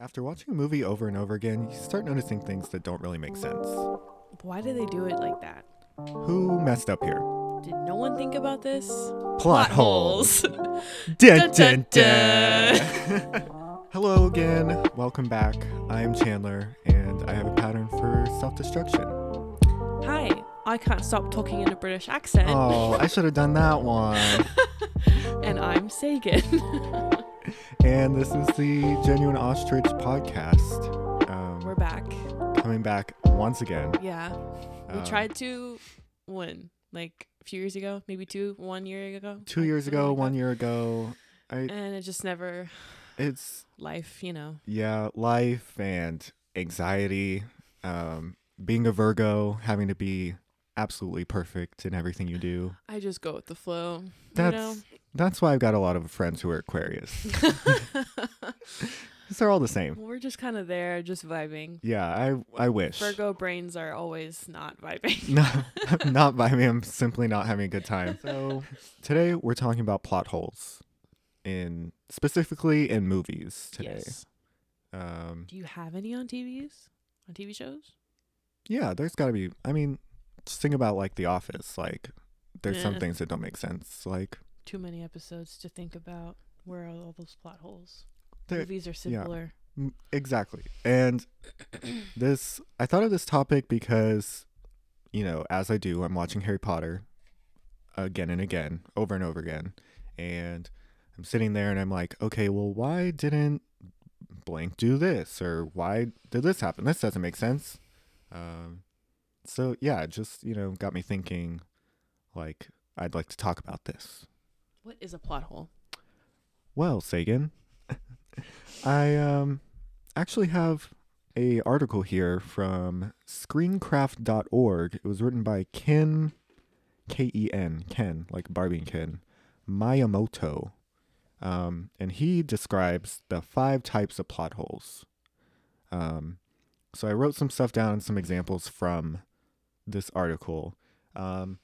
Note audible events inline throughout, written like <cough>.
After watching a movie over and over again, you start noticing things that don't really make sense. Why do they do it like that? Who messed up here? Did no one think about this? Plot holes. <laughs> Dun, dun, dun. <laughs> Hello again. Welcome back. I'm Chandler, and I have a pattern for self destruction. Hi, I can't stop talking in a British accent. Oh, I <laughs> should have done that one. and I'm Sagan. And this is the Genuine Ostrich podcast. Um, We're back. coming back once again. Yeah. We Um, tried to win like a few years ago, maybe two, one year ago. two years ago, like one year ago. I And it just never, it's life, you know. yeah, life and anxiety. Um, being a Virgo, having to be absolutely perfect in everything you do. I just go with the flow. That's that's why I've got a lot of friends who are Aquarius. you <laughs> know? <laughs> They're all the same. We're just kind of there, just vibing. Yeah, I I wish. Virgo brains are always not vibing. <laughs> No, I'm not vibing. I'm simply not having a good time. So today we're talking about plot holes, in specifically in movies today. Yes. Um, Do you have any on TVs? On TV shows? yeah, there's got to be. I mean, just think about like The Office. Like, there's some things that don't make sense. Like, Too many episodes to think about. Where are all those plot holes? Movies are simpler. Mm, Exactly. And <clears throat> this, I thought of this topic because, you know, as I do, I'm watching Harry Potter again and again, over and over again. And I'm sitting there and I'm like, okay, well, why didn't blank do this? Or why did this happen? This doesn't make sense. Um, so, yeah, just, you know, got me thinking, like, I'd like to talk about this. What is a plot hole? Well, Sagan, <laughs> I um actually have a article here from screencraft.org. It was written by Ken K E N, Ken, like Barbie and Ken, Miyamoto. Um, and he describes the five types of plot holes. Um, so I wrote some stuff down and some examples from this article. Um,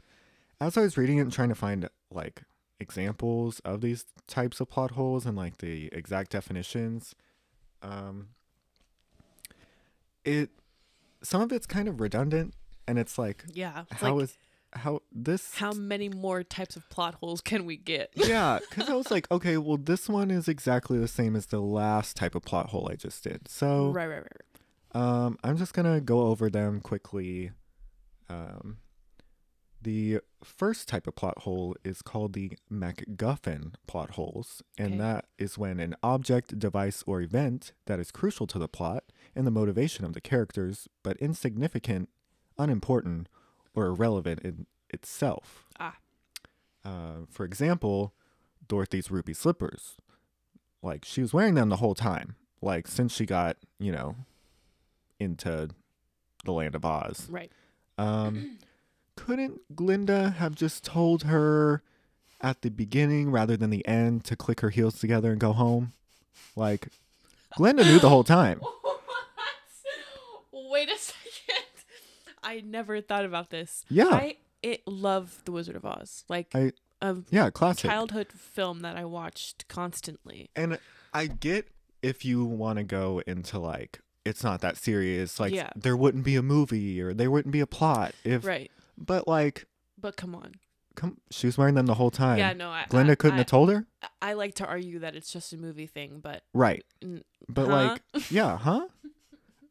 as I was reading it and trying to find like examples of these types of plot holes and like the exact definitions um it some of it's kind of redundant and it's like Yeah. It's how like, is how this how many more types of plot holes can we get? <laughs> yeah because i was like okay well this one is exactly the same as the last type of plot hole i just did so right, right, right. Um, I'm just gonna go over them quickly. Um, the first type of plot hole is called the MacGuffin plot holes, and Okay. that is when an object, device, or event that is crucial to the plot and the motivation of the characters, but insignificant, unimportant, or irrelevant in itself. Ah. Uh, for example, Dorothy's ruby slippers. Like she was wearing them the whole time. Like since she got, you know, into the land of Oz. Right. Um, couldn't Glinda have just told her at the beginning rather than the end to click her heels together and go home? Like, Glinda knew the whole time. <laughs> Wait a second. I never thought about this. Yeah. I it love The Wizard of Oz. Like I- a Yeah, classic. childhood film that I watched constantly. And I get if you want to go into like it's not that serious. Like Yeah. there wouldn't be a movie or there wouldn't be a plot if. Right. But like, But come on. come, she was wearing them the whole time. yeah, no, I Glinda I, couldn't I, have told her. I like to argue that it's just a movie thing, but Right. n- But Huh? like, yeah, <laughs> huh?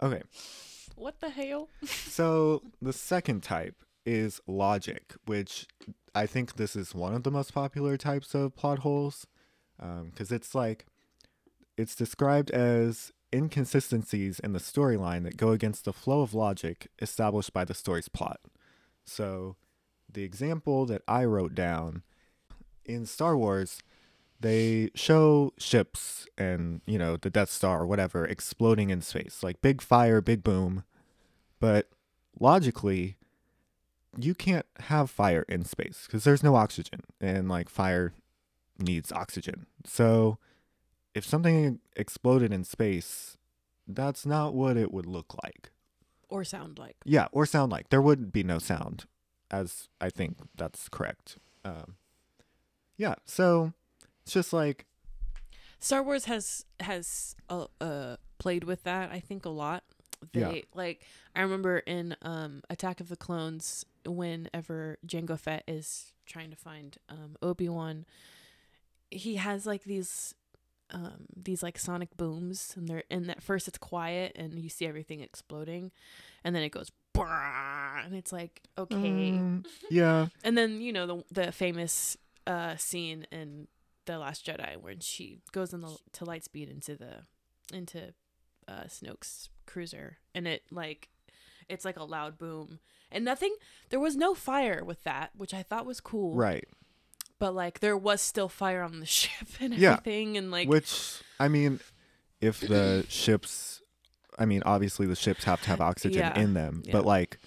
Okay. what the hell? <laughs> So the second type is logic, which I think this is one of the most popular types of plot holes, um, because it's like it's described as inconsistencies in the storyline that go against the flow of logic established by the story's plot. So the example that I wrote down in Star Wars, they show ships and you know the Death Star or whatever exploding in space, like big fire, big boom. But logically, you can't have fire in space because there's no oxygen, and like fire needs oxygen. So if something exploded in space, that's not what it would look like. Or sound like. Yeah, or sound like. There would be no sound, as I think that's correct. Um, yeah, so it's just like Star Wars has has a, a played with that. I think a lot. Yeah. Like I remember in um Attack of the Clones whenever Jango Fett is trying to find um Obi Wan, he has like these um these like sonic booms and they're and at first it's quiet and you see everything exploding and then it goes and it's like okay Mm, <laughs> yeah. and then you know the the famous uh scene in the Last Jedi when she goes in the to light speed into the into uh Snoke's cruiser and it like it's like a loud boom and nothing there was no fire with that which I thought was cool Right. But like there was still fire on the <laughs> ship and Yeah. everything and like Which I mean, if the <clears throat> ships, I mean, obviously the ships have to have oxygen Yeah. in them, Yeah. but like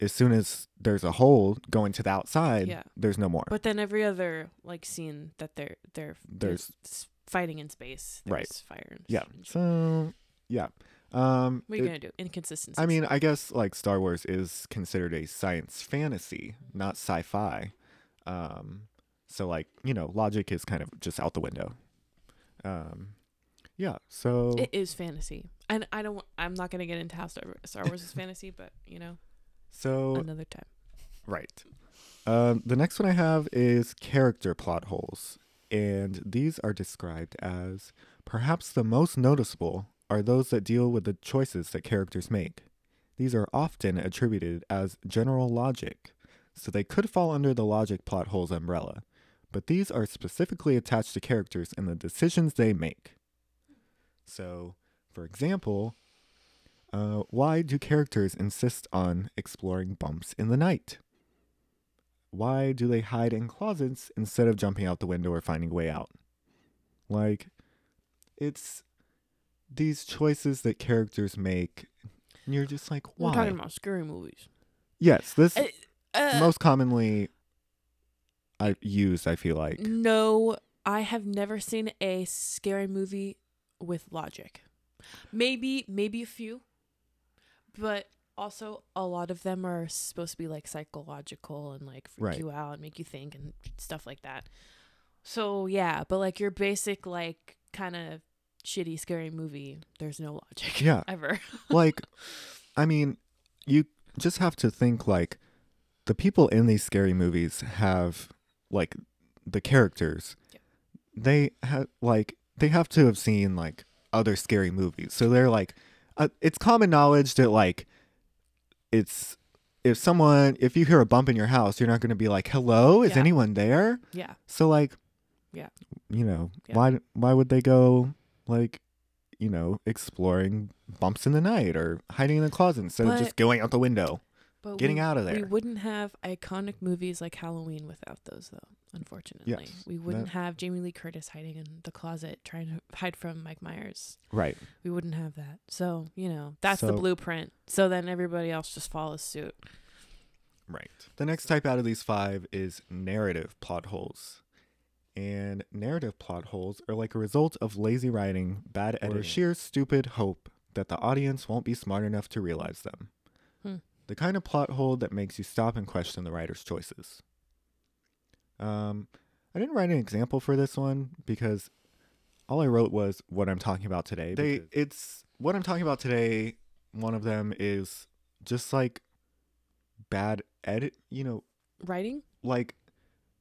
as soon as there's a hole going to the outside, Yeah. there's no more. but then every other like scene that they're they're There's- s- fighting in space Right. fire and yeah. and shit. So yeah. Um, what are you it- gonna do inconsistency I mean, I guess like Star Wars is considered a science fantasy, not sci-fi. Um, so like you know, logic is kind of just out the window. Um, yeah. So It is fantasy. And I don't I'm not going to get into how Star, Star Wars is fantasy, <laughs> but you know, so another time. right. Um, the next one I have is character plot holes, and these are described as perhaps the most noticeable are those that deal with the choices that characters make. These are often attributed as general logic, so they could fall under the logic plot holes umbrella, but these are specifically attached to characters and the decisions they make. So, for example, uh, why do characters insist on exploring bumps in the night? Why do they hide in closets instead of jumping out the window or finding a way out? Like, it's these choices that characters make, and you're just like, why? We're talking about scary movies. yes, this Uh, uh, most commonly I used. I feel like no, I have never seen a scary movie with logic. Maybe maybe a few. But also a lot of them are supposed to be like psychological and like freak Right. you out and make you think and stuff like that. So yeah, but like your basic like kind of shitty scary movie, there's no logic. Yeah. <laughs> Ever. like i mean you just have to think like the people in these scary movies have like the characters Yeah. they have like they have to have seen like other scary movies so they're like uh, it's common knowledge that like it's if someone if you hear a bump in your house you're not going to be like hello is Yeah. anyone there yeah. so like Yeah. you know Yeah. why why would they go like you know exploring bumps in the night or hiding in the closet instead of just going out the window But Getting we, out of there. We wouldn't have iconic movies like Halloween without those, though. Unfortunately, Yes, we wouldn't that- have Jamie Lee Curtis hiding in the closet trying to hide from Mike Myers. right We wouldn't have that. So you know that's the blueprint. So then everybody else just follows suit. right the next type out of these five is narrative plot holes and narrative plot holes are like a result of lazy writing bad editing or sheer stupid hope that the audience won't be smart enough to realize them. The kind of plot hole that makes you stop and question the writer's choices um i didn't write an example for this one because all i wrote was what i'm talking about today they it's what i'm talking about today one of them is just like bad edit you know Writing? like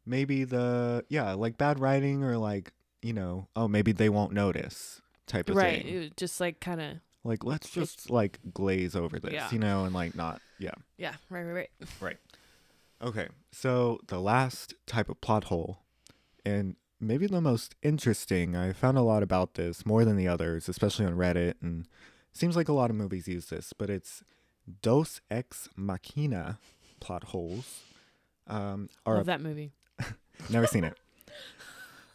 maybe the yeah like bad writing or like you know oh maybe they won't notice type of Right. thing Right, just like kind of like let's just like glaze over this Yeah. you know and like not yeah yeah. Right. Right. Right. <laughs> Right. okay so the last type of plot hole and maybe the most interesting i found a lot about this more than the others especially on reddit and seems like a lot of movies use this but it's deus ex machina plot holes um are Love that movie. <laughs> Never seen it.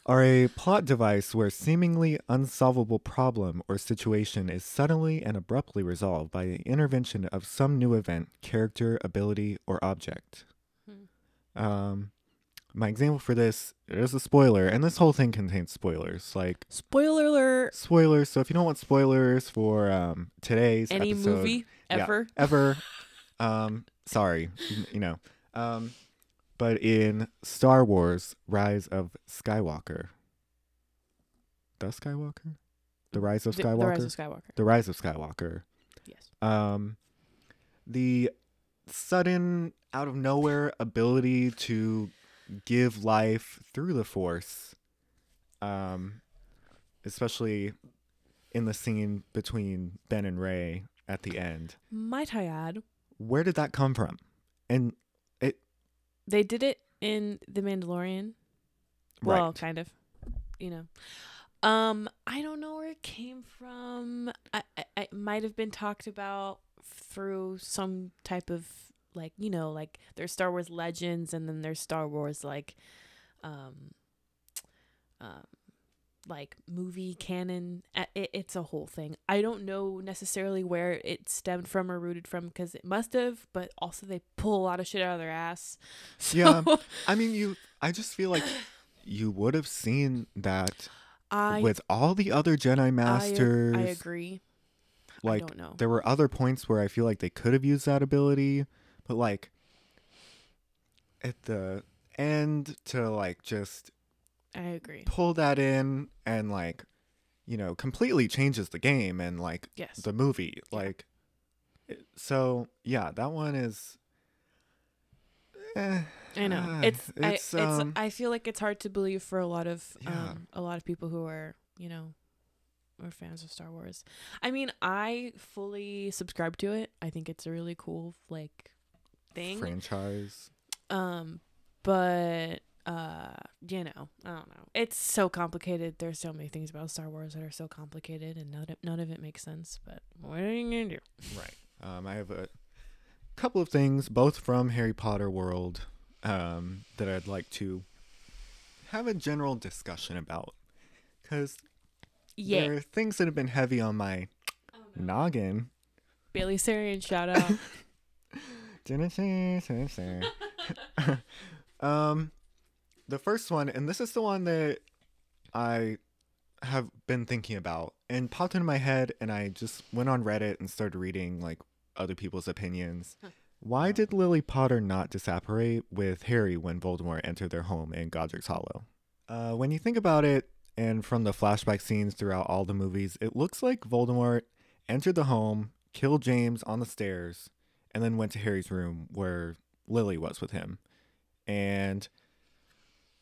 Are a plot device where seemingly unsolvable problem or situation is suddenly and abruptly resolved by the intervention of some new event, character, ability, or object. Hmm. Um, my example for this is a spoiler, and this whole thing contains spoilers. Like Spoiler alert. spoilers. So if you don't want spoilers for um, today's Any episode, movie yeah, ever? ever. <laughs> Um, sorry, you, you know. Um, but in Star Wars: Rise of Skywalker, the Skywalker, The Rise of Skywalker. the Rise of Skywalker. The Rise of Skywalker. Yes. Um, the sudden, out of nowhere ability to give life through the Force, um, especially in the scene between Ben and Rey at the end. Might I add, Where did that come from? And they did it in The Mandalorian. Well, right. kind of. You know. Um, I don't know where it came from. I, I, it might have been talked about through some type of like you know like there's Star Wars Legends and then there's Star Wars like, um, um, like movie canon. It, it's a whole thing. I don't know necessarily where it stemmed from or rooted from because it must have, but also they pull a lot of shit out of their ass. <laughs> So, Yeah. I mean, you, I just feel like you would have seen that I with all the other Jedi I, Masters. I agree. Like, I don't know. there were other points where I feel like they could have used that ability, but like at the end to like just I agree. pull that in and like you know completely changes the game and like Yes. the movie like it- so yeah that one is eh, I know. ah, it's I it's, it's um, I feel like it's hard to believe for a lot of Yeah. um a lot of people who are, you know, are fans of Star Wars. I mean, I fully subscribe to it. I think it's a really cool like thing. franchise Um but uh you know, I don't know. It's so complicated. There's so many things about Star Wars that are so complicated and none of, none of it makes sense, but what are you going to do? right um i have a couple of things both from harry potter world um that i'd like to have a general discussion about because Yeah. there are things that have been heavy on my noggin Bailey Sarian shout out. <laughs> <laughs> um, the first one, and this is the one that I have been thinking about and popped into my head, and I just went on Reddit and started reading like other people's opinions. Huh. Why did Lily Potter not disapparate with Harry when Voldemort entered their home in Godric's Hollow? Uh, when you think about it, and from the flashback scenes throughout all the movies, it looks like Voldemort entered the home, killed James on the stairs, and then went to Harry's room where Lily was with him. And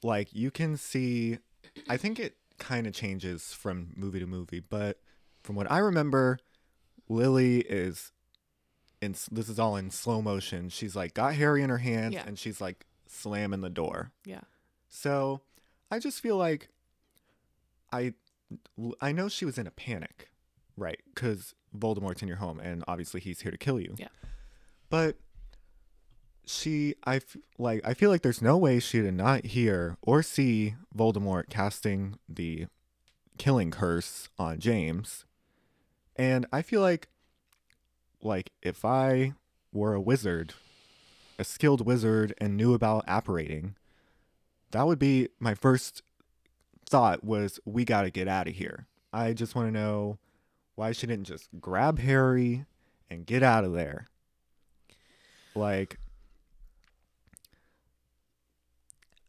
like you can see I think it kind of changes from movie to movie, but from what I remember, Lily is in this is all in slow motion. She's like got Harry in her hands Yeah. and she's like slamming the door. yeah. So, I just feel like I I know she was in a panic, right? Cuz Voldemort's in your home and obviously he's here to kill you. Yeah. But she I f- like I feel like there's no way she did not hear or see Voldemort casting the killing curse on James. And I feel like like if I were a wizard, a skilled wizard and knew about apparating, that would be my first thought was we got to get out of here. I just want to know why she didn't just grab Harry and get out of there. Like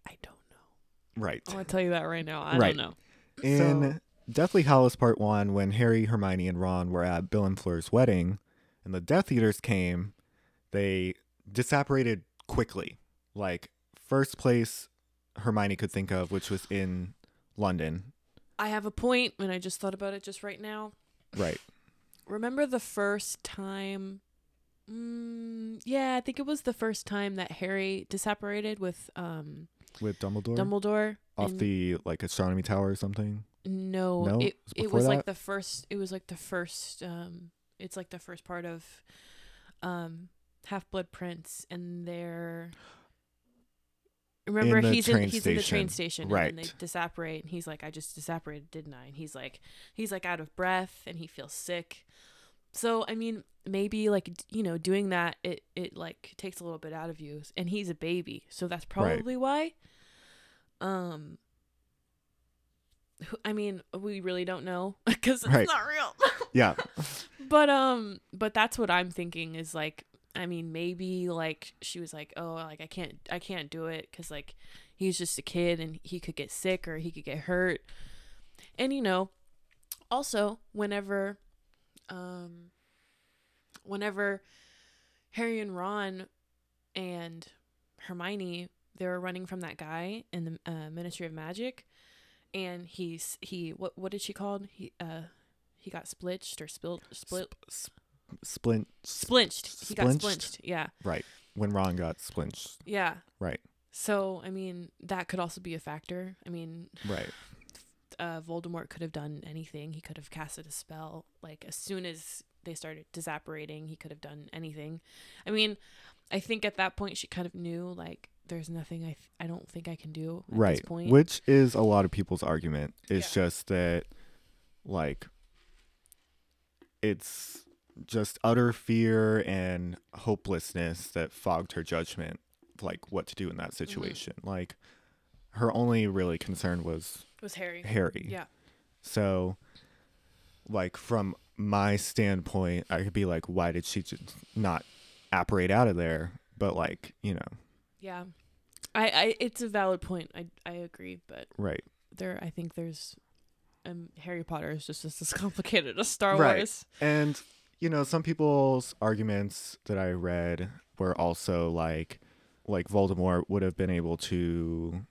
I don't know. right. I'm gonna tell you that right now. I Right. don't know. In So- Deathly Hallows Part 1, when Harry, Hermione, and Ron were at Bill and Fleur's wedding and the Death Eaters came, they disapparated quickly. Like, first place Hermione could think of, which was in London. I have a point, and I just thought about it just right now. Right. Remember the first time? Mm, yeah, I think it was the first time that Harry disapparated with um With Dumbledore? Dumbledore. Off and- the, like, astronomy tower or something? no, No? it It was it was like the first. It was like the first. Um, it's like the first part of, um, Half Blood Prince, and they're. Remember, the he's in he's in the train station. station, and they Right. disapparate, and he's like, "I just disapparated, didn't I?" And he's like, he's like out of breath, and he feels sick. So I mean, maybe like you know, doing that, it it like takes a little bit out of you, and he's a baby, so that's probably why. Um, I mean, we really don't know <laughs> because it's Right. not real. <laughs> Yeah. but um, but that's what I'm thinking is like, I mean, maybe like she was like, oh, like I can't, I can't do it because like he's just a kid and he could get sick or he could get hurt, and you know, also whenever um whenever Harry and Ron and Hermione they were running from that guy in the uh, Ministry of Magic and he's he what what did she called he uh he got splitched or spilled split Sp- splint. splinched he got splinched? splinched yeah Right. When Ron got splinched. yeah Right. so I mean that could also be a factor I mean Right. Uh, Voldemort could have done anything. He could have casted a spell. Like as soon as they started disapparating, he could have done anything. I mean, I think at that point she kind of knew like there's nothing I th- I don't think I can do at right this point. which is a lot of people's argument it's Yeah. just that like it's just utter fear and hopelessness that fogged her judgment like what to do in that Mm-hmm. situation like her only really concern was was Harry. harry Yeah. so like from my standpoint i could be like why did she just not apparate out of there but like you know Yeah. I, I it's a valid point. I I agree, but right there I think there's um Harry Potter is just as <laughs> complicated as Star Right. Wars. And you know, some people's arguments that I read were also like like Voldemort would have been able to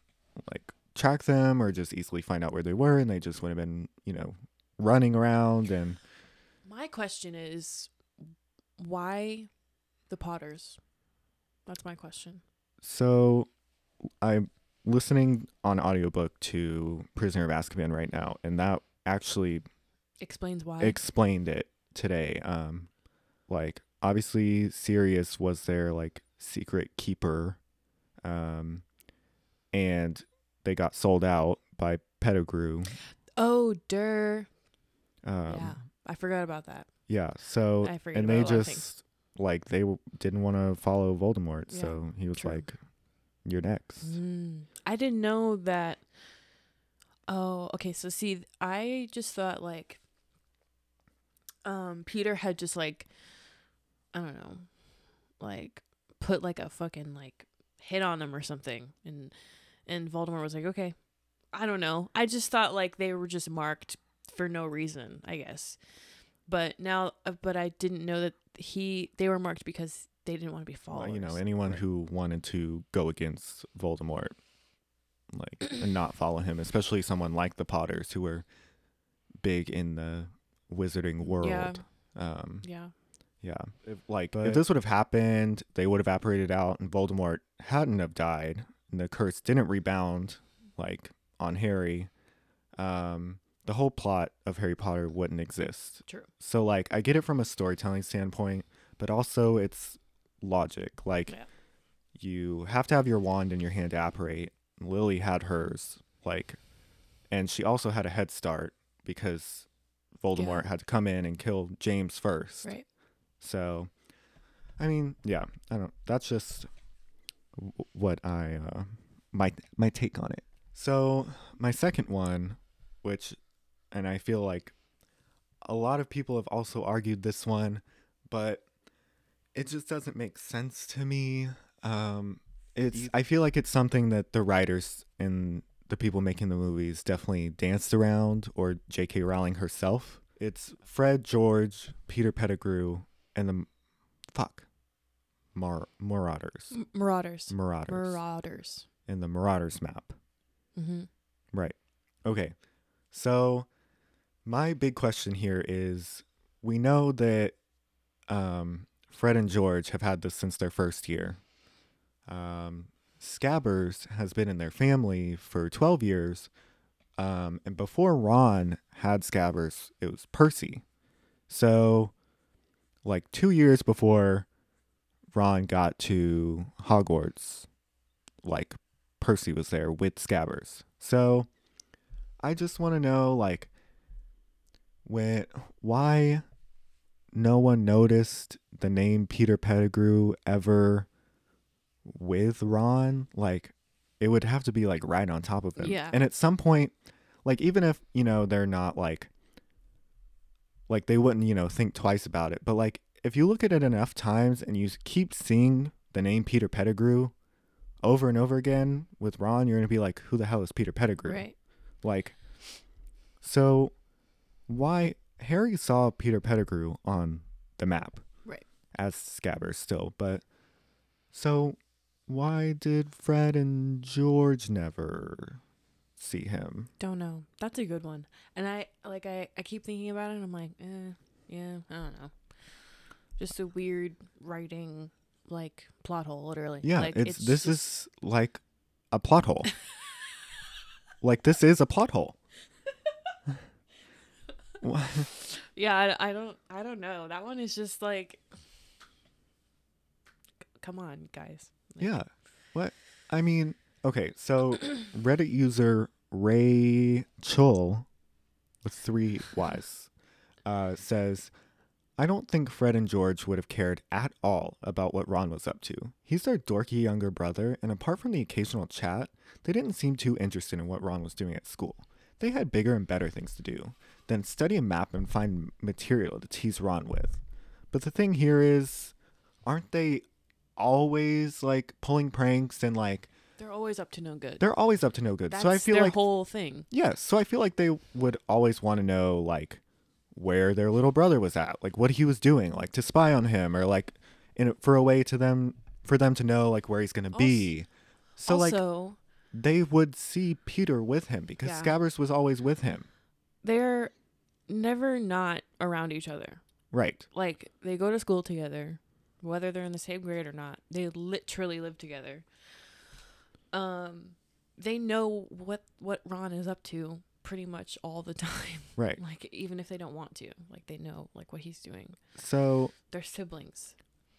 like track them or just easily find out where they were and they just would have been, you know, running around and My question is why the Potters? That's my question. so I'm listening on audiobook to Prisoner of Azkaban right now and that actually Explains why. explained it today. Um, like obviously Sirius was their like secret keeper, um, and they got sold out by Pettigrew. oh, der. Um, yeah. I forgot about that. yeah. So I forget and about they a lot of things. just like they w- didn't want to follow Voldemort, Yeah, so he was true. like, "You're next." Mm. I didn't know that. Oh, okay. So see, I just thought like, um, Peter had just like, I don't know, like put like a fucking like hit on him or something, and and Voldemort was like, okay, I don't know. I just thought like they were just marked for no reason, I guess. But now, uh, but I didn't know that he they were marked because they didn't want to be Well, you know, anyone who wanted to go against Voldemort, like, <clears throat> and not follow him, especially someone like the Potters who were big in the wizarding world. Um, yeah. yeah. If, like, But- if this would have happened, they would have apparated out, and Voldemort hadn't have died, and the curse didn't rebound, like on Harry. Um, the whole plot of Harry Potter wouldn't exist. True. So, like, I get it from a storytelling standpoint, but also it's logic. Like, Yeah. you have to have your wand in your hand to apparate. Lily had hers, like, and she also had a head start because Voldemort had to come in and kill James first. Right. So, I mean, yeah, I don't. That's just what I uh, my my take on it. So my second one, which, and I feel like a lot of people have also argued this one, but it just doesn't make sense to me. Um, it's I feel like it's something that the writers and the people making the movies definitely danced around, or J.K. Rowling herself. It's Fred, George, Peter Pettigrew, and the fuck Mar- Marauders, M- Marauders. Marauders, Marauders. and the Marauders map. Mm-hmm. Right. Okay. So my big question here is we know that um, Fred and George have had this since their first year. Um, Scabbers has been in their family for 12 years. Um, and before Ron had Scabbers, it was Percy. So, like two years before Ron got to Hogwarts, like Percy was there with Scabbers. So I just want to know like when why no one noticed the name Peter Pettigrew ever with Ron? Like it would have to be like right on top of him. Yeah. And at some point like even if, you know, they're not like like they wouldn't, you know, think twice about it, but like if you look at it enough times and you keep seeing the name Peter Pettigrew over and over again with Ron, you're going to be like, who the hell is Peter Pettigrew? Right. Like, so why Harry saw Peter Pettigrew on the map. Right. As Scabbers still, but so why did Fred and George never see him? Don't know. That's a good one. And I like I I keep thinking about it and I'm like, eh, yeah, I don't know. Just a weird writing like plot hole literally. Yeah, like, it's, this just- is like a plot hole. <laughs> like this is a plot hole. <laughs> Yeah, I, I don't I don't know. That one is just like come on, guys. Like, yeah. What? I mean, okay, so <coughs> Reddit user Ray Chul with three Y's uh, says, I don't think Fred and George would have cared at all about what Ron was up to. He's their dorky younger brother, and apart from the occasional chat, they didn't seem too interested in what Ron was doing at school. They had bigger and better things to do than study a map and find material to tease Ron with. But the thing here is, aren't they always like pulling pranks and like They're always up to no good. they're always up to no good. That's so I feel their like whole thing. yeah, so I feel like they would always want to know like where their little brother was at, like what he was doing, like to spy on him or like in for a way to them for them to know like where he's going to be. So like also, they would see Peter with him because Yeah. Scabbers was always with him. they're never not around each other. Right. Like they go to school together, whether they're in the same grade or not. They literally live together. Um, they know what what Ron is up to pretty much all the <laughs> time. Right. Like even if they don't want to, like they know like what he's doing. So They're siblings.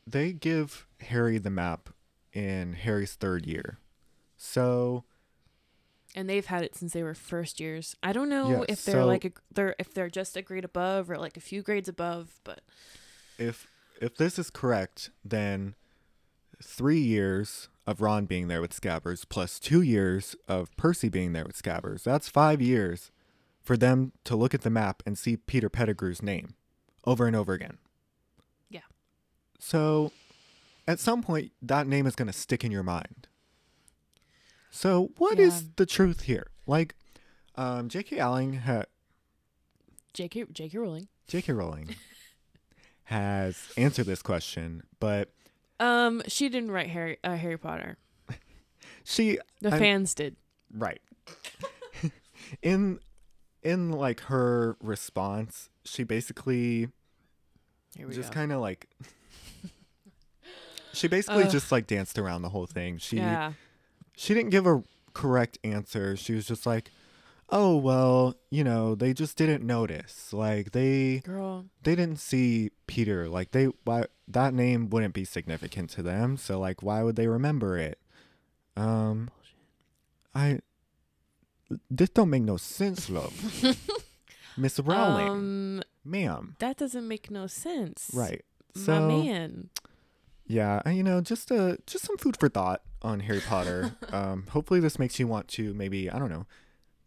they give Harry the map in Harry's third year. So and they've had it since they were first years. I don't know if they're so- like a, they're if they're just a grade above or like a few grades above, but if if this is correct, then three years of Ron being there with Scabbers plus two years of Percy being there with Scabbers. That's five years for them to look at the map and see Peter Pettigrew's name over and over again. Yeah. So at some point that name is gonna stick in your mind. So what is Yeah. the truth here? Like um J.K. Rowling had J.K. J.K. Rowling. J.K. Rowling <laughs> has answered this question, but Um, she didn't write Harry uh, Harry Potter. <laughs> she The I'm- fans did. right <laughs> in in like her response, she basically just kind of like she basically Ugh. just like danced around the whole thing. She yeah. she didn't give a correct answer. She was just like, "Oh well, you know, they just didn't notice. Like they Girl. they didn't see Peter. Like they why that name wouldn't be significant to them. So like why would they remember it? Um I this don't make no sense, love. <laughs> Miss Rowling, Um, ma'am. that doesn't make no sense. Right. My So man. yeah, you know, just uh just some food for thought on Harry Potter. <laughs> um hopefully this makes you want to maybe, I don't know,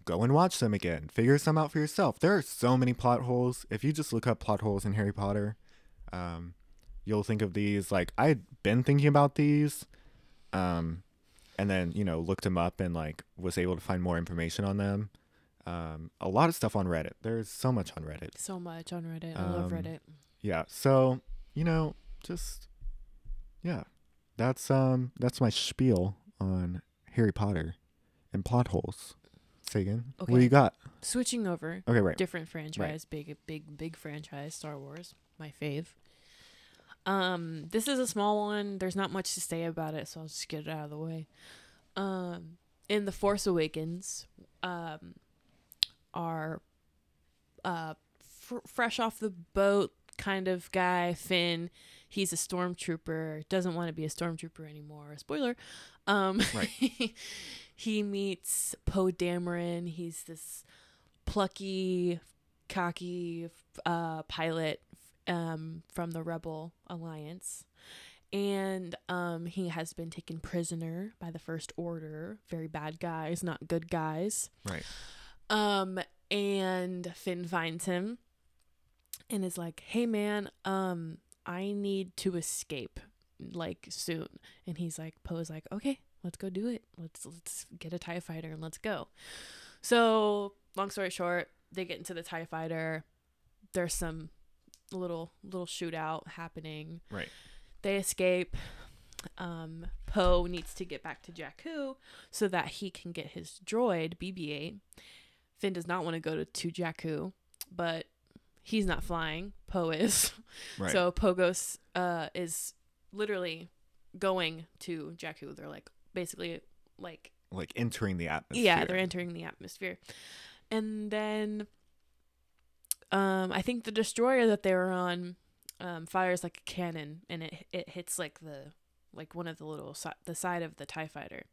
go and watch them again. Figure some out for yourself. There are so many plot holes. If you just look up plot holes in Harry Potter, um you'll think of these like I'd been thinking about these um and then, you know, looked them up and like was able to find more information on them. Um a lot of stuff on Reddit. There's so much on Reddit. So much on Reddit. I love Um, Reddit. Yeah. So, you know, just yeah. That's um that's my spiel on Harry Potter and plot holes. Sagan. What do you got? Switching over. Okay, right. Different franchise. Big, big, big franchise. Star Wars. My fave. Um, this is a small one. There's not much to say about it, so I'll just get it out of the way. Um, in The Force Awakens, um, our uh, fr- fresh off the boat kind of guy, Finn, he's a stormtrooper, doesn't want to be a stormtrooper anymore. Spoiler. Um, Right. <laughs> he meets Poe Dameron. He's this plucky, cocky uh, pilot um, from the Rebel Alliance. And um, he has been taken prisoner by the First Order. Very bad guys, not good guys. Right. Um, and Finn finds him and is like, "Hey, man, um, I need to escape, like soon." And he's like, "Poe's like, okay, let's go do it. Let's let's get a Tie Fighter and let's go." So, long story short, they get into the Tie Fighter. There's some little little shootout happening. Right. They escape. Um, Poe needs to get back to Jakku so that he can get his droid BB-8. Finn does not want to go to, to Jakku, but he's not flying. Poe is. Right. So Poe goes uh, is literally going to Jakku. They're like basically like like entering the atmosphere. yeah, they're entering the atmosphere. And then um I think the destroyer that they were on um fires like a cannon and it it hits like the like one of the little si- the side of the tie fighter.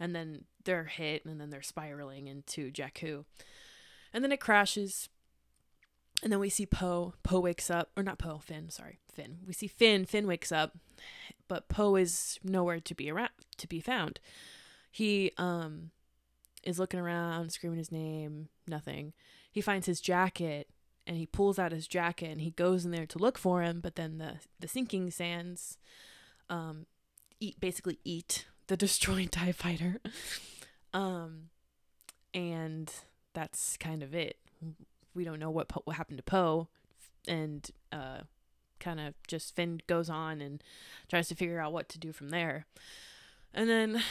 And then they're hit and then they're spiraling into Jakku. And then it crashes. And then we see Poe. Poe wakes up or not Poe, Finn, sorry. Finn. We see Finn, Finn wakes up, but Poe is nowhere to be around to be found he um is looking around screaming his name nothing he finds his jacket and he pulls out his jacket and he goes in there to look for him but then the the sinking sands um eat basically eat the <laughs> destroyed tie fighter <laughs> um and that's kind of it we don't know what po- what happened to poe and uh kind of just finn goes on and tries to figure out what to do from there and then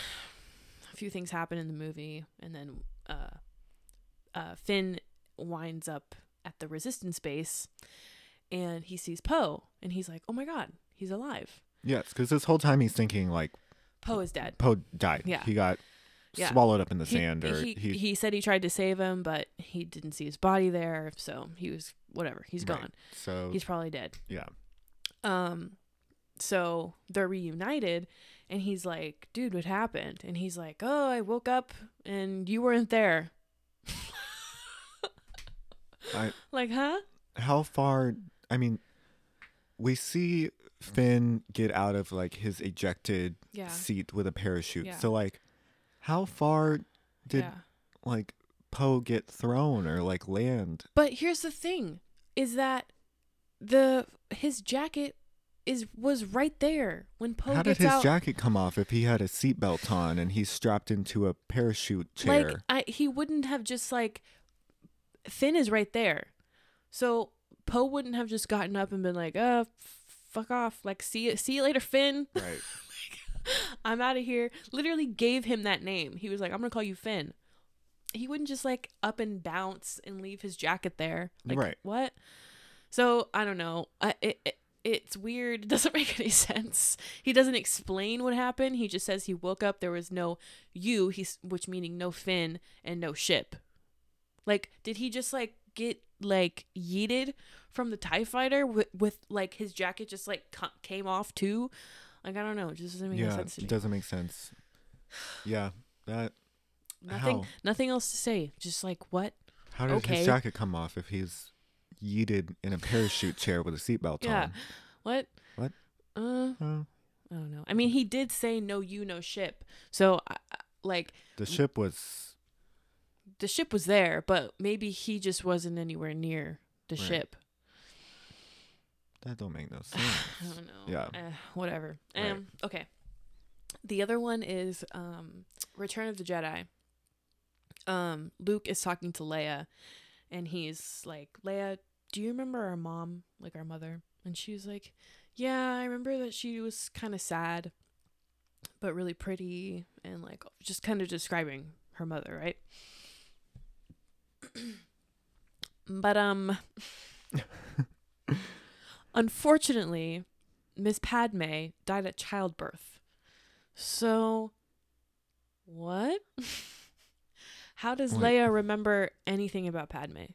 a few things happen in the movie, and then uh, uh, Finn winds up at the resistance base, and he sees Poe, and he's like, "Oh my god, he's alive! Yes, because this whole time he's thinking like Poe is dead." Poe died. Yeah. He got Yeah. swallowed up in the He, sand, or he, he, he said he tried to save him, but he didn't see his body there, so he was whatever. He's Right. gone. so He's probably dead. yeah, Um, so they're reunited, and he's like, "Dude, what happened?" And he's like, "Oh, I woke up and you weren't there." <laughs> I- <laughs> like, huh? how far? I mean, we see Finn get out of like his ejected Yeah. seat with a parachute. Yeah. So like, how far did yeah. like Poe get thrown or like land? But here's the thing: is that the his jacket is was right there when Poe How did his out. jacket come off if he had a seatbelt on and he's strapped into a parachute chair? Like I, he wouldn't have just like Finn is right there, so Poe wouldn't have just gotten up and been like, "Uh, f- fuck off!" Like, see see you later, Finn. right. <laughs> <laughs> I'm out of here. Literally gave him that name. He was like, "I'm gonna call you Finn." He wouldn't just like up and bounce and leave his jacket there. Like, Right. What? So I don't know. I, it, it it's weird. <laughs> It doesn't make any sense. He doesn't explain what happened. He just says he woke up. There was no you. He's which meaning no Finn and no ship. Like, did he just like get like yeeted from the Tie Fighter with with like his jacket just like came off too? Like I don't know. It just doesn't make Yeah, sense to me. it doesn't make sense. Yeah, that. Nothing. How? Nothing else to say. Just like what? How did Okay. his jacket come off if he's yeeted in a parachute chair with a seatbelt Yeah. on? Yeah. What? What? Uh, Uh, I don't know. I mean, he did say no you, no ship. So, I- like, the ship was the ship was there, but maybe he just wasn't anywhere near the Right. ship. That don't make no <laughs> sense. I don't know. Yeah. Eh, whatever. Right. Um. Okay. The other one is um, Return of the Jedi. Um, Luke is talking to Leia, and he's like, "Leia, do you remember our mom, like our mother?" And she's like, "Yeah, I remember that she was kind of sad, but really pretty, and like just kind of describing her mother, right?" <clears throat> but um, <laughs> <laughs> unfortunately, Miss Padme died at childbirth. So, what? <laughs> How does Wait. Leia remember anything about Padme?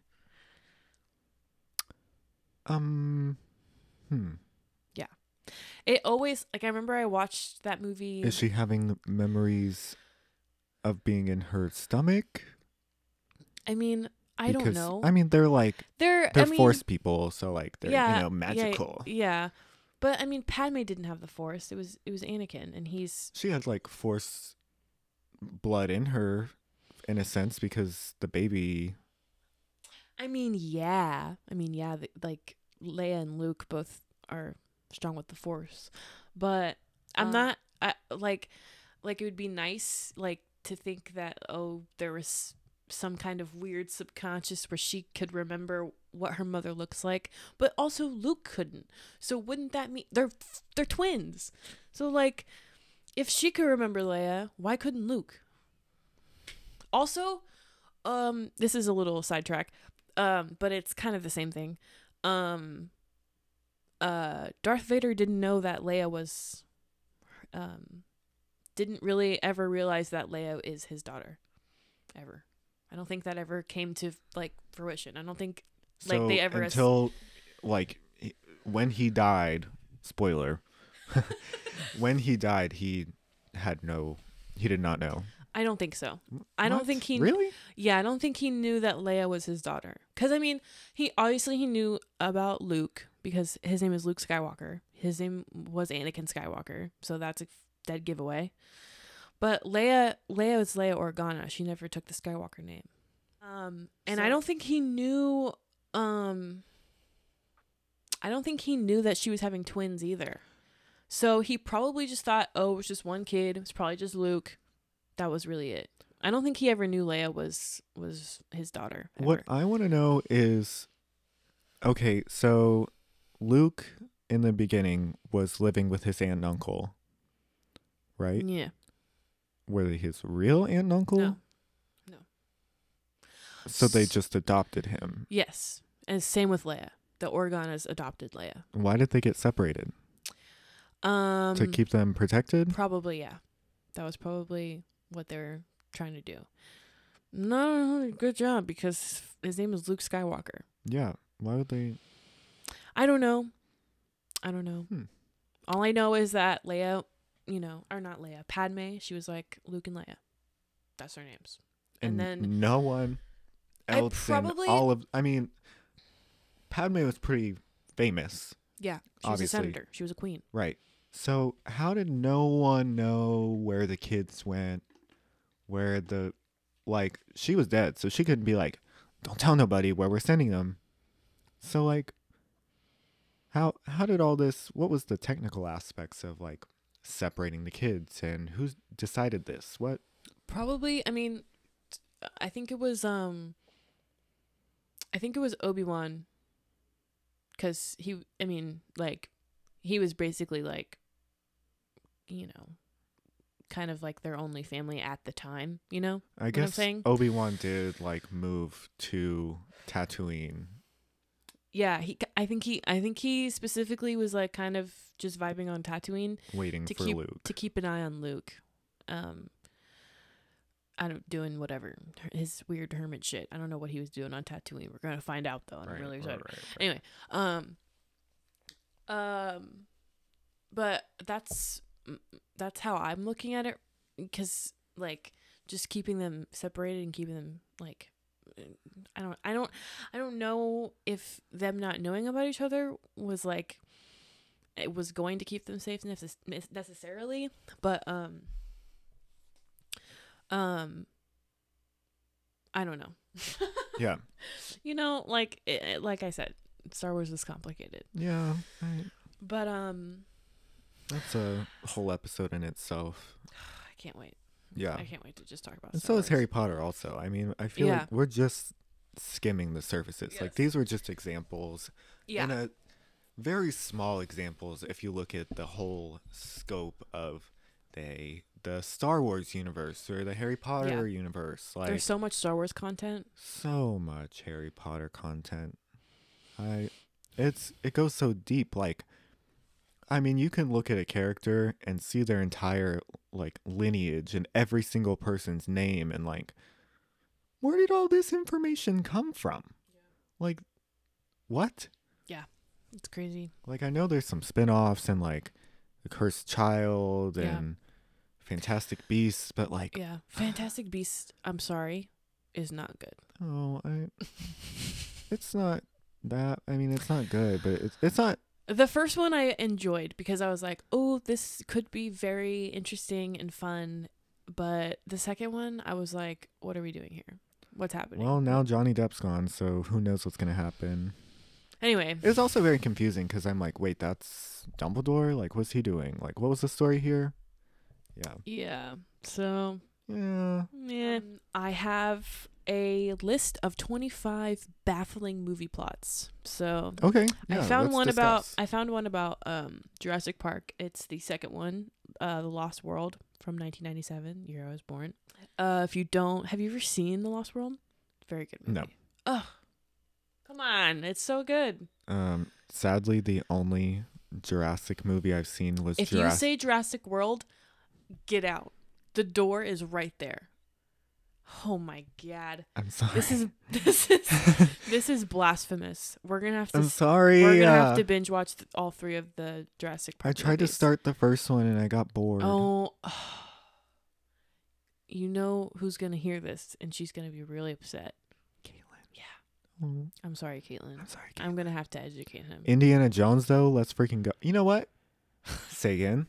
Um, hmm. Yeah. It always like I remember I watched that movie. Is she having memories of being in her stomach? I mean, I don't know. I mean, they're like they're they're I mean, force people, so like they're yeah, you know yeah, magical. Yeah, but I mean, Padme didn't have the Force. It was it was Anakin, and he's She had like force blood in her, in a sense, because the baby. I mean, yeah. I mean, yeah. The, like Leia and Luke both are strong with the Force, but I'm Uh. not. I like, like it would be nice, like to think that oh, there was some kind of weird subconscious where she could remember what her mother looks like, but also Luke couldn't. So wouldn't that mean they're they're twins? So like if she could remember Leia, why couldn't Luke? Also, um this is a little sidetrack. Um but it's kind of the same thing. Um uh Darth Vader didn't know that Leia was um didn't really ever realize that Leia is his daughter ever. I don't think that ever came to like fruition. I don't think like So they ever until like when he died. Spoiler. <laughs> when he died, he had no. He did not know. I don't think so. I don't think he really. Yeah, I don't think he knew that Leia was his daughter. Cuz I mean, he obviously he knew about Luke because his name is Luke Skywalker. His name was Anakin Skywalker. So that's a dead giveaway. But Leia Leia is Leia Organa. She never took the Skywalker name. Um and I don't think he knew um I don't think he knew that she was having twins either. So he probably just thought, "Oh, it was just one kid. It was probably just Luke." That was really it. I don't think he ever knew Leia was was his daughter. What. I want to know is okay, so Luke in the beginning was living with his aunt and uncle, right? Yeah. Were they his real aunt and uncle? No. So they just adopted him. Yes. And same with Leia. The Organas adopted Leia. Why did they get separated? Um to keep them protected? probably yeah. That was probably what they're trying to do. No, good job because his name is Luke Skywalker. Yeah. Why would they? I don't know. I don't know. Hmm. All I know is that Leia, you know, or not Leia, Padme, she was like Luke and Leia. That's their names. And then- no one I else probably- in all of. I mean, Padme was pretty famous, Yeah, she was a senator. She was a queen. right? So how did no one know where the kids went? Where the like she was dead, so she couldn't be like, "Don't tell nobody where we're sending them." So like, how how did all this? What was the technical aspects of like separating the kids and who decided this? What Probably, I mean, I think it was um I think it was Obi-Wan cuz he I mean, like he was basically like you know, kind of like their only family at the time, you know? I guess? Obi Wan did like move to Tatooine. Yeah, he I think he I think he specifically was like kind of just vibing on Tatooine waiting To for keep- Luke. to keep an eye on Luke. Um I don't doing whatever his weird hermit shit. I don't know what he was doing on Tatooine. We're gonna find out though, and I'm really excited. Anyway, um, um, but that's that's how I'm looking at it, because like just keeping them separated and keeping them like I don't I don't I don't know if them not knowing about each other was like it was going to keep them safe necess- necessarily, but um um I don't know. <laughs> Yeah, You know, like it, like I said, Star Wars is complicated. yeah. I, But um that's a whole episode in itself. <sighs> I can't wait. Yeah, I can't wait to just talk about and Star so is Harry Potter. Also, I mean, I feel Yeah. like we're just skimming the surfaces. Yes. Like these were just examples, Yeah. and a very small examples if you look at the whole scope of the the Star Wars universe or the Harry Potter universe. Like There's so much Star Wars content. so much Harry Potter content. I it's it goes so deep like I mean you can look at a character and see their entire like lineage and every single person's name and like where did all this information come from? Like what? Yeah. It's crazy. Like I know there's some spin-offs and like The Cursed Child Yeah. and Fantastic Beasts, but like Yeah. Fantastic Beasts, I'm sorry, is not good. oh, I it's not that I mean it's not good, but it's it's not The first one I enjoyed because I was like, "Oh, this could be very interesting and fun." But the second one, I was like, "What are we doing here? What's happening?" Well, now Johnny Depp's gone, so who knows what's gonna happen. anyway, It was also very confusing because I'm like, wait, that's Dumbledore. Like, what's he doing? Like, what was the story here? Yeah, yeah. So, yeah. yeah. Um, I have a list of 25 baffling movie plots. So Okay. I found one about. I found one about um Jurassic Park. It's the second one, uh The Lost World from 1997, year I was born. Uh if you don't, have you ever seen The Lost World? Very good movie. No. Oh. Come on, it's so good. Um, sadly, the only Jurassic movie I've seen was If you say Jurassic World, get out. The door is right there. Oh my god. I'm sorry. This is <laughs> this is <laughs> this is blasphemous. We're going to have to I'm sorry. we're going to uh, have to binge watch th- all three of the Jurassic I Park tried to start the first one and I got bored. Oh, <sighs> you know who's gonna hear this, and she's gonna be really upset. Caitlin. Yeah, Oh, I'm sorry, Caitlin. I'm sorry. I'm gonna have to educate him. Indiana Jones, though, let's freaking go. You know what? <laughs> Say again.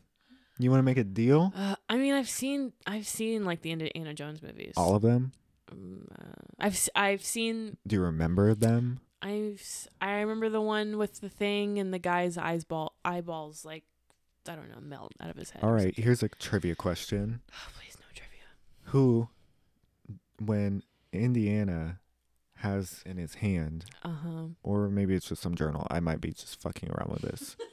You want to make a deal? Uh, I mean, I've seen, I've seen like the Indiana Jones movies. All of them? Um, uh, I've, I've seen, Do you remember them? I've, s- I remember the one with the thing and the guy's eyes ball, eyeballs like, I don't know, melt out of his head. All right. Here's a trivia question. Oh, please no trivia. Who, when Indiana has in his hand, Uh huh. or maybe it's just some journal. I might be just fucking around with this. <laughs>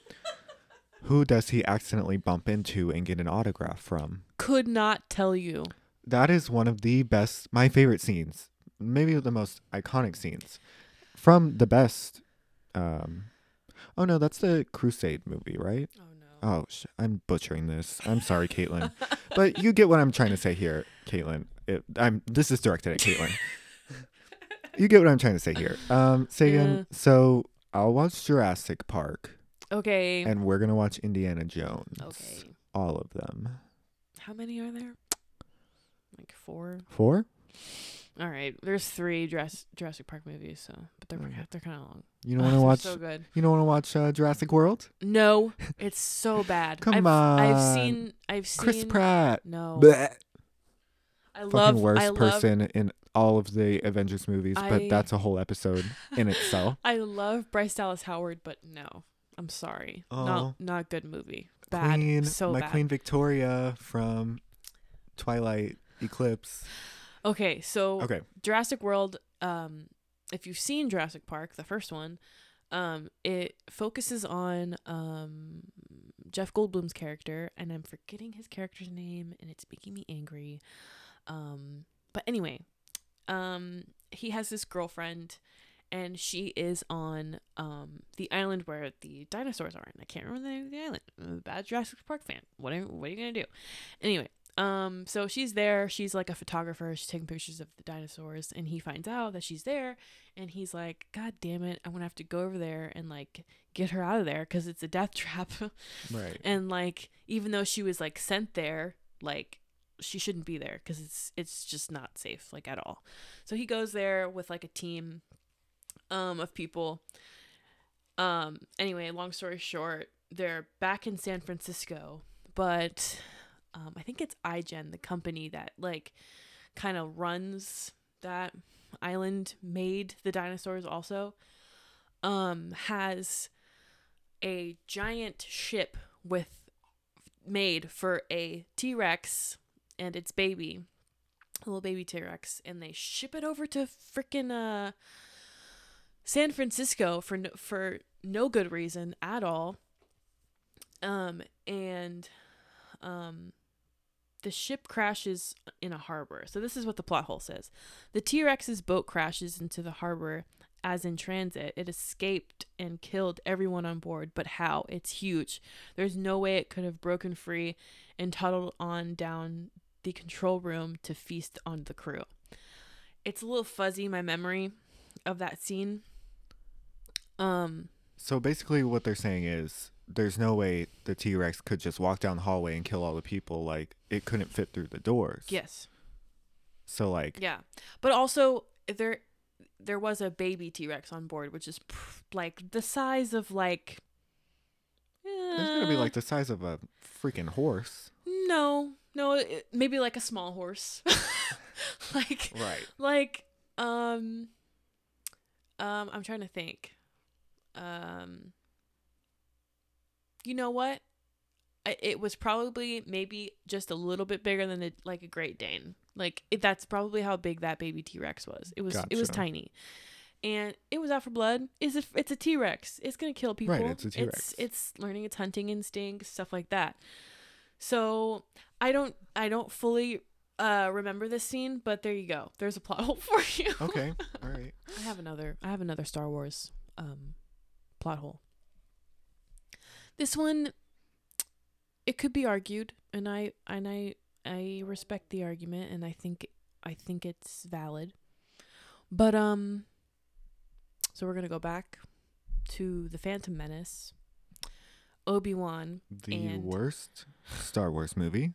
Who does he accidentally bump into and get an autograph from? Could not tell you. That is one of the best, my favorite scenes, maybe the most iconic scenes from the best. Um, oh no, that's the Crusade movie, right? Oh no. Oh, sh- I'm butchering this. I'm sorry, Caitlin, but you get what I'm trying to say here, Caitlin. It, I'm. This is directed at Caitlin. <laughs> you get what I'm trying to say here. Um, Sagan. Yeah. So I'll watch Jurassic Park, Okay. and we're gonna watch Indiana Jones. okay. All of them. How many are there? Like four. Four? All right. There's three Jurassic, Jurassic Park movies, so but they're they're kind of long. You don't want to <laughs> watch? So good. you don't want to watch uh, Jurassic World? No, it's so <laughs> bad. Come I've, on. I've seen. I've seen. Chris Pratt. No. Blech. I Fucking love. worst I love. person in all of the Avengers movies, I- but that's a whole episode in itself. <laughs> I love Bryce Dallas Howard, but no, I'm sorry. Oh. Not not a good movie. Bad. Queen, so my bad. Queen Victoria from Twilight Eclipse. Okay, so Okay, Jurassic World, um, if you've seen Jurassic Park, the first one, um, it focuses on um, Jeff Goldblum's character, and I'm forgetting his character's name, and it's making me angry. Um, but anyway, um, he has this girlfriend, and she is on um, the island where the dinosaurs are, and I can't remember the name of the island. I'm a bad Jurassic Park fan. What are, what are you gonna do? Anyway, um, so she's there. She's like a photographer. She's taking pictures of the dinosaurs, and he finds out that she's there, and he's like, "God damn it! I'm gonna have to go over there and like get her out of there because it's a death trap." <laughs> right. and like, even though she was like sent there, like she shouldn't be there because it's it's just not safe like at all. So he goes there with like a team, um, of people. Um. Anyway, long story short, they're back in San Francisco, but um, I think it's InGen, the company that like kind of runs that island, made the dinosaurs also, um, has a giant ship with made for a T Rex and its baby, little baby T Rex, and they ship it over to frickin' uh San Francisco for no, for no good reason at all. Um and um the ship crashes in a harbor. So this is what the plot hole says. The T-Rex's boat crashes into the harbor as in transit. It escaped and killed everyone on board, but how? It's huge. There's no way it could have broken free and toddled on down the control room to feast on the crew. It's a little fuzzy my memory of that scene. Um So basically, what they're saying is there's no way the T Rex could just walk down the hallway and kill all the people. Like it couldn't fit through the doors. yes. So like, Yeah, but also there there was a baby T Rex on board, which is pr- like the size of like. it's gonna be eh, like the size of a freaking horse. no, no, it, maybe like a small horse, <laughs> like Right. like um um I'm trying to think. Um, you know what? It was probably maybe just a little bit bigger than a, like a Great Dane. Like it, that's probably how big that baby T Rex was. It was it was tiny, and it was out for blood. Is it? It's a T Rex. It's gonna kill people. Right, it's a T-Rex. It's, it's learning its hunting instinct, stuff like that. So I don't I don't fully uh remember this scene, but there you go. There's a plot <laughs> hole for you. Okay. All right. <laughs> I have another I have another Star Wars um plot hole. This one it could be argued and I and I I respect the argument and I think I think it's valid. But um so we're going to go back to the Phantom Menace. Obi-Wan The worst Star Wars movie.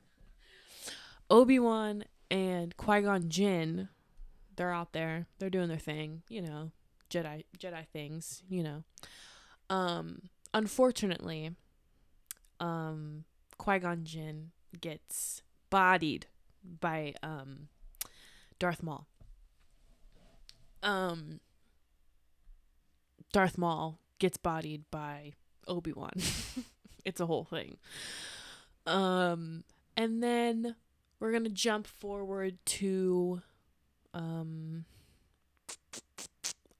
Obi-Wan and Qui-Gon Jinn, they're out there. They're doing their thing, you know, Jedi Jedi things, you know. Um unfortunately, um Qui-Gon Jinn gets bodied by um Darth Maul. Um Darth Maul gets bodied by Obi-Wan. <laughs> it's a whole thing. Um and then we're gonna jump forward to um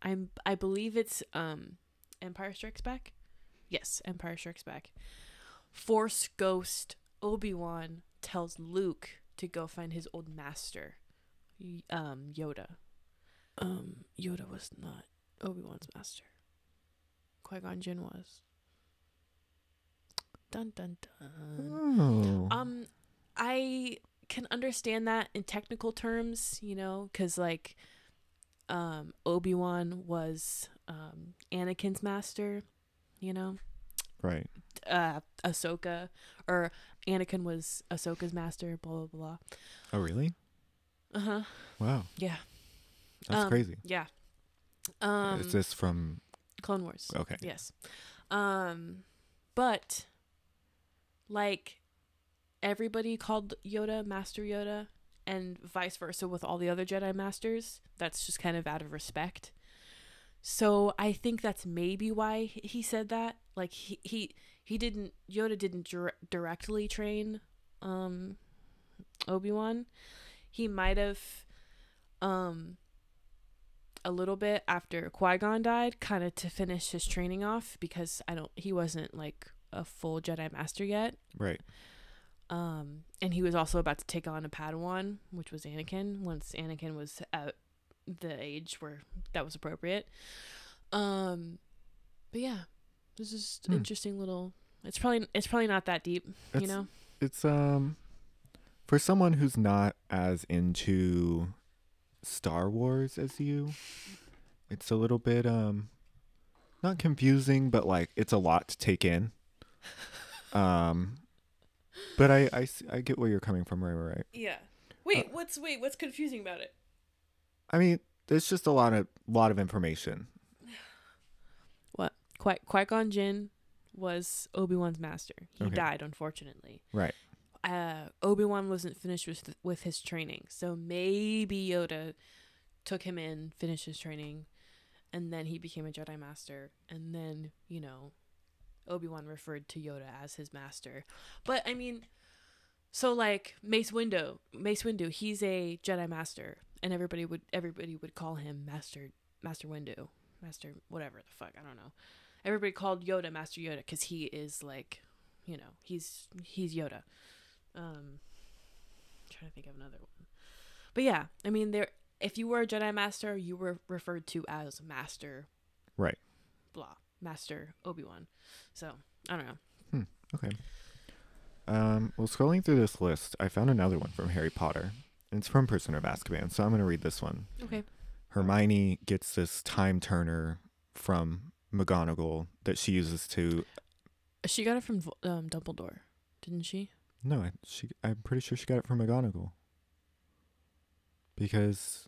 I'm I believe it's um Empire Strikes Back. Yes, Empire Strikes Back. Force Ghost Obi-Wan tells Luke to go find his old master, um Yoda. Um Yoda was not Obi-Wan's master. Qui-Gon Jinn was. Dun dun dun. Oh. Um, I can understand that in technical terms, you know, because like, um, Obi Wan was um Anakin's master, you know, right. uh, Ahsoka or Anakin was Ahsoka's master, blah blah blah. Oh, really? Uh huh. Wow. Yeah. That's Um, crazy. Yeah. Um, Is this from? Clone Wars. Okay. Yes. Um, but like everybody called Yoda Master Yoda and vice versa with all the other Jedi Masters. That's just kind of out of respect. So I think that's maybe why he said that. Like he he, he didn't Yoda didn't dir- directly train um Obi-Wan. He might have um a little bit after Qui-Gon died, kind of to finish his training off because I don't he wasn't like a full Jedi master yet. Right. Um and he was also about to take on a Padawan, which was Anakin once Anakin was at the age where that was appropriate. Um but yeah, this is Hmm. interesting little it's probably it's probably not that deep, you know. It's um, for someone who's not as into Star Wars as you, it's a little bit um, not confusing, but like it's a lot to take in. <laughs> Um, but I, I, I get where you're coming from, right, right, right. Yeah. Wait, what's wait, what's confusing about it? I mean, there's just a lot of lot of information. <sighs> What? Qui Qui Gon Jinn was Obi Wan's master. He Okay. died, unfortunately. Right. Uh, Obi Wan wasn't finished with with his training, so maybe Yoda took him in, finished his training, and then he became a Jedi Master, and then you know, Obi Wan referred to Yoda as his master. But I mean, so like Mace Windu, Mace Windu, he's a Jedi Master, and everybody would everybody would call him Master Master Windu, Master whatever the fuck I don't know. Everybody called Yoda Master Yoda because he is like, you know, he's he's Yoda. Um, I'm trying to think of another one, but yeah, I mean, there. If you were a Jedi Master, you were referred to as Master. Right. Blah, Master Obi Wan. So I don't know. Okay. Um, well, scrolling through this list, I found another one from Harry Potter. It's from Prisoner of Azkaban, so I'm going to read this one. Okay. Hermione gets this time turner from McGonagall that she uses to. She got it from um, Dumbledore, didn't she? No, I, she. I'm pretty sure she got it from McGonagall. Because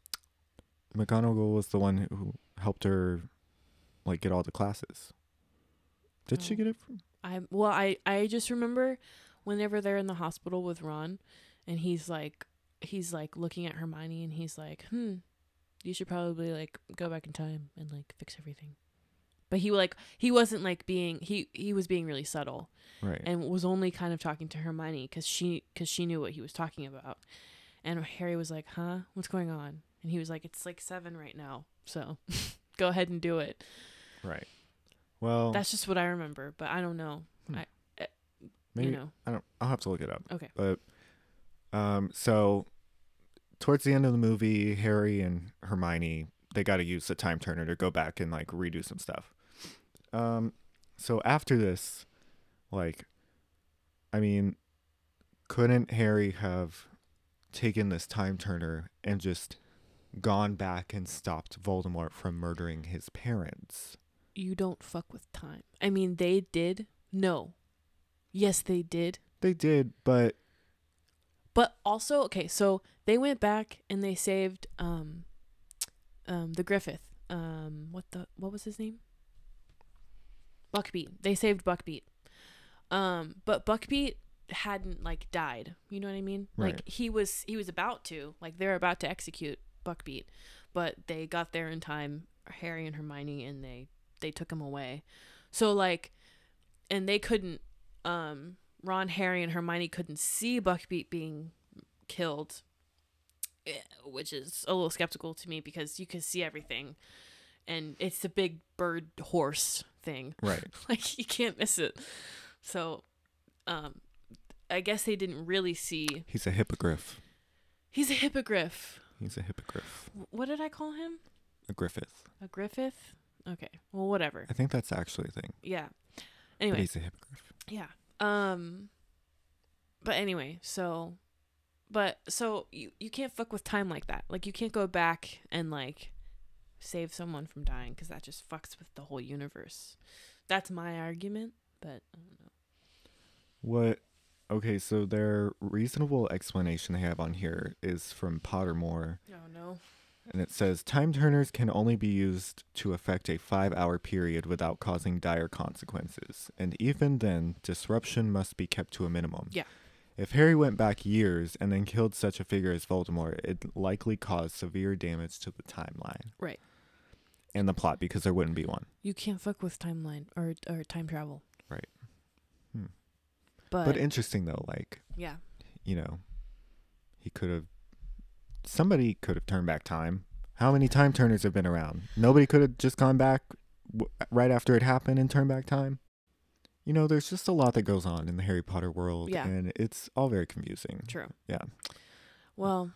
McGonagall was the one who helped her, like, get all the classes. Did she Oh. get it from? I well, I I just remember whenever they're in the hospital with Ron, and he's like he's like looking at Hermione, and he's like, hmm, you should probably like go back in time and like fix everything. But he like he wasn't like being he he was being really subtle Right. and was only kind of talking to Hermione because she because she knew what he was talking about. And Harry was like, "Huh? What's going on?" And he was like, "It's like 7 right now. So, <laughs> go ahead and do it." Right. Well, That's just what I remember, but I don't know. Hmm. I uh, maybe you know. I don't. I'll have to look it up. Okay. But um, so towards the end of the movie, Harry and Hermione they got to use the time turner to go back and like redo some stuff. Um, so after this, like, I mean, couldn't Harry have taken this time turner and just gone back and stopped Voldemort from murdering his parents? You don't fuck with time. I mean, they did. No. Yes, they did. They did, but But also, okay, so they went back and they saved um um the Griffith. Um what the what was his name? Buckbeak. They saved Buckbeak. Um but Buckbeak hadn't like died. You know what I mean? Right. Like he was he was about to. Like they're about to execute Buckbeak, but they got there in time, Harry and Hermione and they they took him away. So like and they couldn't um Ron, Harry, and Hermione couldn't see Buckbeak being killed, eh, which is a little skeptical to me because you can see everything, and it's a big bird horse thing. <laughs> right. like you can't miss it. So, um, I guess they didn't really see. He's a hippogriff. He's a hippogriff. He's a hippogriff. What did I call him? A griffith. A griffith? Okay. Well, whatever. I think that's actually a thing. Yeah. But Anyway, he's a hippogriff. Yeah. Um but anyway, so but so you you can't fuck with time like that. Like you can't go back and like save someone from dying cuz that just fucks with the whole universe. That's my argument, but I don't know. What? Okay, so their reasonable explanation they have on here is from Pottermore, Oh no. And it says time turners can only be used to affect a five hour period without causing dire consequences, and even then, disruption must be kept to a minimum. Yeah. If Harry went back years and then killed such a figure as Voldemort, it likely caused severe damage to the timeline. Right. And the plot because there wouldn't be one. You can't fuck with timeline or or time travel. Right. Hmm. But, But interesting though, like yeah. you know, he could have. Somebody could have turned back time. How many time turners have been around? Nobody could have just gone back w- right after it happened and turned back time. You know, there's just a lot that goes on in the Harry Potter world, Yeah. and it's all very confusing. True. Yeah. Well,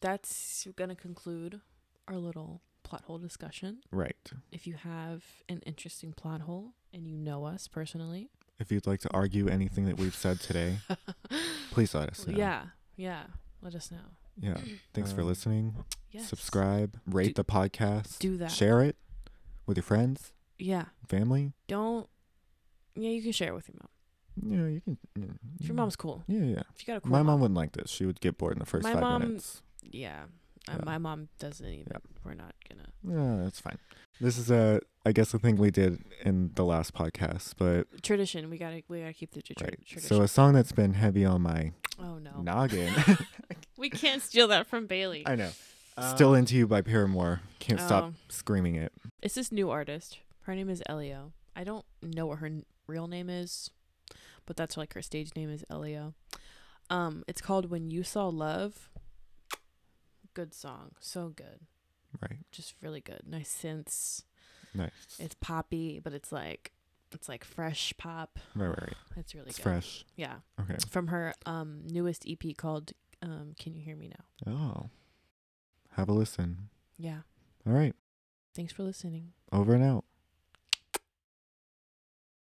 that's going to conclude our little plot hole discussion. Right. If you have an interesting plot hole and you know us personally, If you'd like to argue anything that we've said today, <laughs> please let us know. yeah, yeah, let us know. Yeah. <clears throat> Thanks for Um, listening. Yes. Subscribe, rate Do- the podcast, Do that. share it with your friends, Yeah. family. Don't. Yeah, you can share it with your mom. Yeah, you can. Yeah, If your mom's cool. Yeah, yeah. If you got a cool My mom mom. wouldn't like this. She would get bored in the first My five mom- minutes. Yeah. Uh, Yeah. My mom doesn't even. Yeah. We're not gonna. Yeah, that's fine. This is a, I guess, a thing we did in the last podcast, but Tradition. We gotta. We gotta keep the tra- right. tradition. So a song that's been heavy on my oh no. noggin. <laughs> We can't steal that from Bailey. I know. Still into you by Paramore. Can't Oh. stop screaming it. It's this new artist. Her name is Elio. I don't know what her n- real name is, but that's like her stage name is Elio. Um, it's called When You Saw Love. Good song, so good, Right. just really good. Nice synths. Nice. It's poppy, but it's like it's like fresh pop. right, right, right. It's really It's good. fresh. Yeah, Okay. from her um newest EP called um Can You Hear Me Now? Oh. Have a listen. Yeah. All right. Thanks for listening. Over and out.